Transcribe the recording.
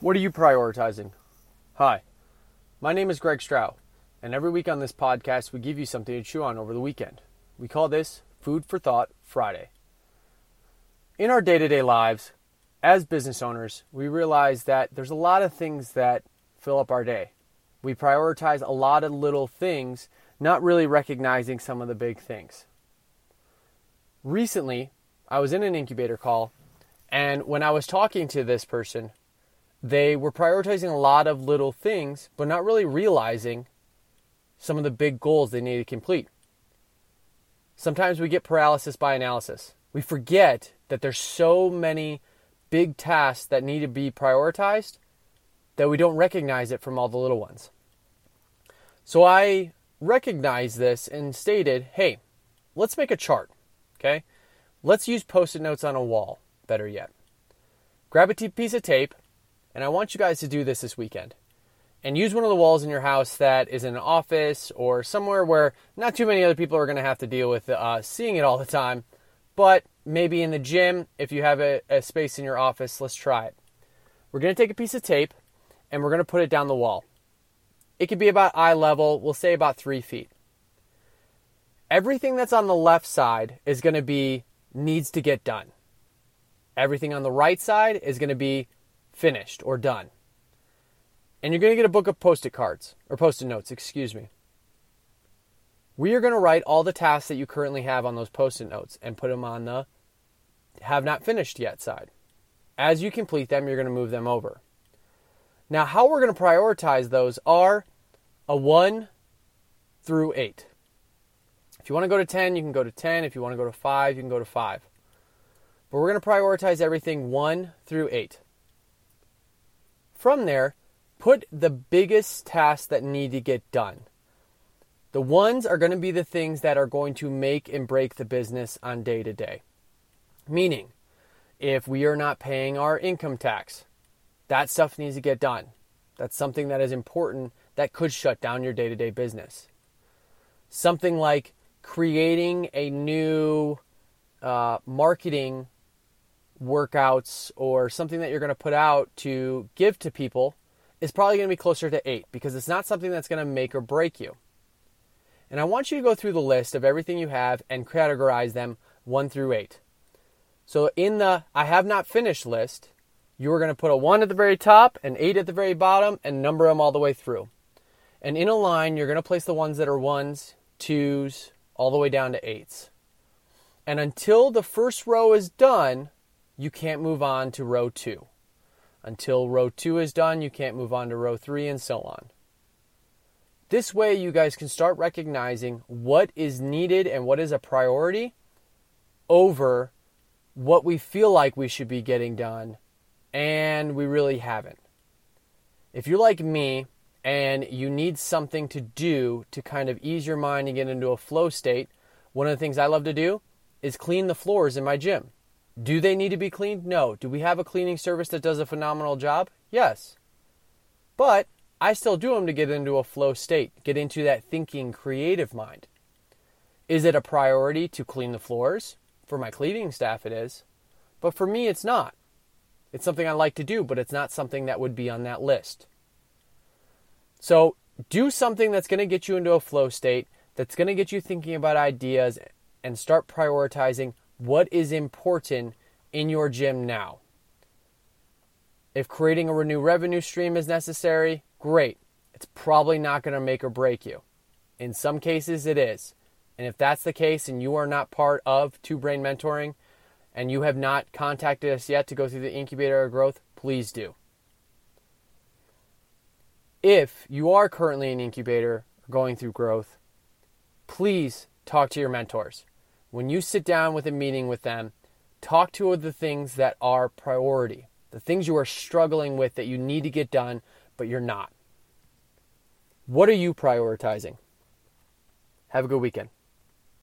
What are you prioritizing? Hi, my name is Greg Stroud, and every week on this podcast, we give you something to chew on over the weekend. We call this Food for Thought Friday. In our day to day lives, as business owners, we realize that there's a lot of things that fill up our day. We prioritize a lot of little things, not really recognizing some of the big things. Recently, I was in an incubator call, and when I was talking to this person, they were prioritizing a lot of little things, but not really realizing some of the big goals they need to complete. Sometimes we get paralysis by analysis. We forget that there's so many big tasks that need to be prioritized that we don't recognize it from all the little ones. So I recognized this and stated, hey, let's make a chart, okay? Let's use post it notes on a wall, better yet. Grab a piece of tape, and I want you guys to do this this weekend. And use one of the walls in your house that is in an office or somewhere where not too many other people are going to have to deal with uh, seeing it all the time. But maybe in the gym, if you have a, a space in your office, let's try it. We're going to take a piece of tape and we're going to put it down the wall. It could be about eye level, we'll say about three feet. Everything that's on the left side is going to be needs to get done. Everything on the right side is going to be finished or done. And you're going to get a book of post it cards, or post it notes, excuse me. We are going to write all the tasks that you currently have on those post it notes and put them on the have not finished yet side. As you complete them, you're going to move them over. Now, how we're going to prioritize those are a 1 through 8. If you want to go to 10, you can go to 10. If you want to go to 5, you can go to 5. But we're going to prioritize everything 1 through 8. From there, put the biggest tasks that need to get done. The ones are going to be the things that are going to make and break the business on day to day. Meaning, if we are not paying our income tax, that stuff needs to get done. That's something that is important that could shut down your day to day business. Something like creating a new uh, marketing workouts or something that you're going to put out to give to people is probably going to be closer to eight because it's not something that's going to make or break you. And I want you to go through the list of everything you have and categorize them one through eight. So in the I have not finished list, you are going to put a one at the very top, an eight at the very bottom, and number them all the way through. And in a line, you're going to place the ones that are ones, twos, all the way down to eights. And until the first row is done, you can't move on to row two. Until row two is done, you can't move on to row three, and so on. This way, you guys can start recognizing what is needed and what is a priority over what we feel like we should be getting done, and we really haven't. If you're like me and you need something to do to kind of ease your mind and get into a flow state, one of the things I love to do is clean the floors in my gym. Do they need to be cleaned? No. Do we have a cleaning service that does a phenomenal job? Yes. But I still do them to get into a flow state, get into that thinking creative mind. Is it a priority to clean the floors? For my cleaning staff, it is. But for me, it's not. It's something I like to do, but it's not something that would be on that list. So do something that's going to get you into a flow state, that's going to get you thinking about ideas, and start prioritizing what is important in your gym now. If creating a new revenue stream is necessary, great. It's probably not going to make or break you. In some cases, it is. And if that's the case and you are not part of Two Brain Mentoring and you have not contacted us yet to go through the incubator of growth, please do. If you are currently an incubator going through growth, please talk to your mentors when you sit down with a meeting with them, talk to the things that are priority, the things you are struggling with that you need to get done, but you're not. What are you prioritizing? Have a good weekend.